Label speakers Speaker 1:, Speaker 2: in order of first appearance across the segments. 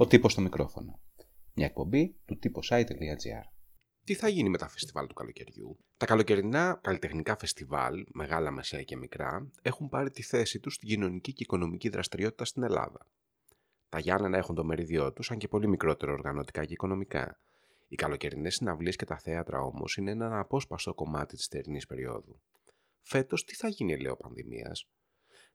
Speaker 1: Ο τύπος στο μικρόφωνο. Μια εκπομπή του site.gr.
Speaker 2: Τι θα γίνει με τα φεστιβάλ του καλοκαιριού; Τα καλοκαιρινά καλλιτεχνικά φεστιβάλ, μεγάλα, μεσαία και μικρά, έχουν πάρει τη θέση τους στην κοινωνική και οικονομική δραστηριότητα στην Ελλάδα. Τα Γιάννενα έχουν το μερίδιό τους, αν και πολύ μικρότερο οργανωτικά και οικονομικά. Οι καλοκαιρινές συναυλίες και τα θέατρα όμως είναι ένα απόσπαστο κομμάτι της θερινής περίοδου. Φέτος τι θα γίνει, λέω πανδημίας;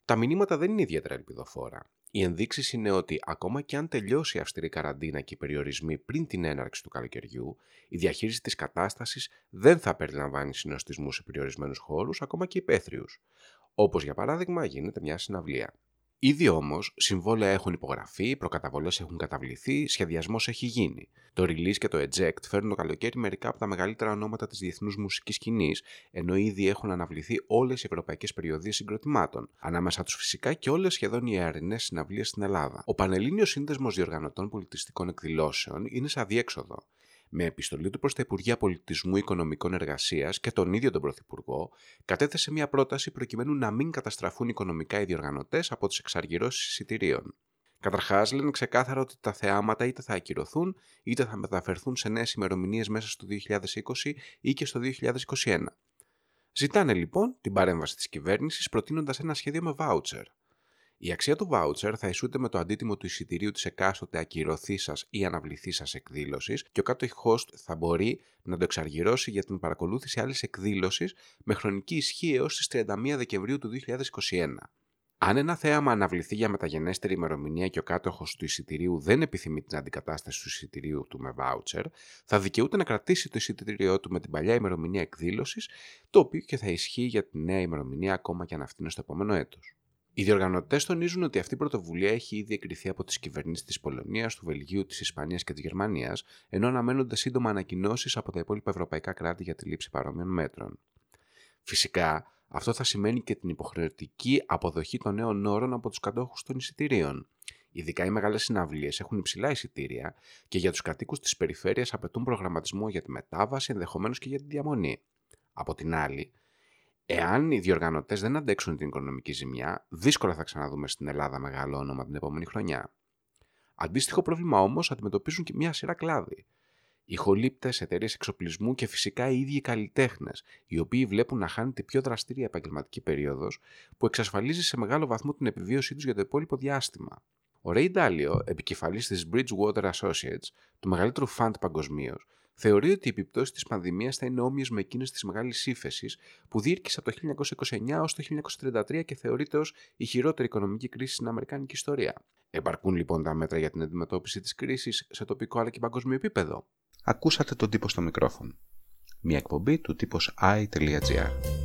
Speaker 2: Τα μηνύματα δεν είναι ιδιαίτερα ελπιδοφόρα. Οι ενδείξεις είναι ότι ακόμα και αν τελειώσει η αυστηρή καραντίνα και οι περιορισμοί πριν την έναρξη του καλοκαιριού, η διαχείριση της κατάστασης δεν θα περιλαμβάνει συνοστισμούς σε περιορισμένους χώρους, ακόμα και υπαίθριους. Όπως για παράδειγμα γίνεται μια συναυλία. Ήδη όμως συμβόλαια έχουν υπογραφεί, προκαταβολές έχουν καταβληθεί, σχεδιασμός έχει γίνει. Το release και το eject φέρνουν το καλοκαίρι μερικά από τα μεγαλύτερα ονόματα της διεθνούς μουσικής σκηνής, ενώ ήδη έχουν αναβληθεί όλες οι ευρωπαϊκές περιοδίες συγκροτημάτων. Ανάμεσα τους φυσικά και όλες σχεδόν οι αερινέ συναυλίες στην Ελλάδα. Ο Πανελλήνιος Σύνδεσμος Διοργανωτών Πολιτιστικών Εκδηλώσεων είναι σε αδιέξοδο με επιστολή του προς τα Υπουργεία Πολιτισμού Οικονομικών Εργασίας και τον ίδιο τον Πρωθυπουργό, κατέθεσε μια πρόταση προκειμένου να μην καταστραφούν οικονομικά οι διοργανωτές από τις εξαργυρώσεις εισιτηρίων. Καταρχάς, λένε ξεκάθαρα ότι τα θεάματα είτε θα ακυρωθούν είτε θα μεταφερθούν σε νέες ημερομηνίες μέσα στο 2020 ή και στο 2021. Ζητάνε λοιπόν την παρέμβαση της κυβέρνησης προτείνοντας ένα σχέδιο με βάουτσερ. Η αξία του voucher θα ισούται με το αντίτιμο του εισιτηρίου της εκάστοτε ακυρωθή σα ή αναβληθή σα εκδήλωσης και ο κάτοχό θα μπορεί να το εξαργυρώσει για την παρακολούθηση άλλης εκδήλωσης με χρονική ισχύ έως τις 31 Δεκεμβρίου του 2021. Αν ένα θέαμα αναβληθεί για μεταγενέστερη ημερομηνία και ο κάτοχο του εισιτηρίου δεν επιθυμεί την αντικατάσταση του εισιτηρίου του με voucher, θα δικαιούται να κρατήσει το εισιτήριό του με την παλιά ημερομηνία εκδήλωσης, το οποίο και θα ισχύει για τη νέα ημερομηνία ακόμα και αν αυτή είναι στο επόμενο έτος. Οι διοργανωτές τονίζουν ότι αυτή η πρωτοβουλία έχει ήδη εκριθεί από τις κυβερνήσεις της Πολωνίας, του Βελγίου, της Ισπανίας και της Γερμανίας, ενώ αναμένονται σύντομα ανακοινώσεις από τα υπόλοιπα ευρωπαϊκά κράτη για τη λήψη παρόμοιων μέτρων. Φυσικά, αυτό θα σημαίνει και την υποχρεωτική αποδοχή των νέων όρων από τους κατόχους των εισιτηρίων. Ειδικά οι μεγάλες συναυλίες έχουν υψηλά εισιτήρια και για τους κατοίκους της περιφέρειας απαιτούν προγραμματισμό για τη μετάβαση, ενδεχομένως και για τη διαμονή. Από την άλλη, Εάν οι διοργανωτές δεν αντέξουν την οικονομική ζημιά, δύσκολα θα ξαναδούμε στην Ελλάδα μεγάλο όνομα την επόμενη χρονιά. Αντίστοιχο πρόβλημα όμως αντιμετωπίζουν και μια σειρά κλάδη. Ηχολήπτες, εταιρείες εξοπλισμού και φυσικά οι ίδιοι καλλιτέχνες, οι οποίοι βλέπουν να χάνεται πιο δραστήρια επαγγελματική περίοδος που εξασφαλίζει σε μεγάλο βαθμό την επιβίωσή τους για το υπόλοιπο διάστημα. Ο Ray Dalio, επικεφαλής της Bridgewater Associates, του μεγαλύτερου φαντ παγκοσμίως, θεωρεί ότι οι επιπτώσεις της πανδημίας θα είναι όμοιες με εκείνες της μεγάλης ύφεσης που διήρκησε από το 1929 έω το 1933 και θεωρείται ως η χειρότερη οικονομική κρίση στην Αμερικάνικη ιστορία. Επαρκούν λοιπόν τα μέτρα για την αντιμετώπιση της κρίσης σε τοπικό αλλά και παγκόσμιο επίπεδο.
Speaker 1: Ακούσατε τον τύπο στο μικρόφωνο. Μια εκπομπή του τύπος i.gr.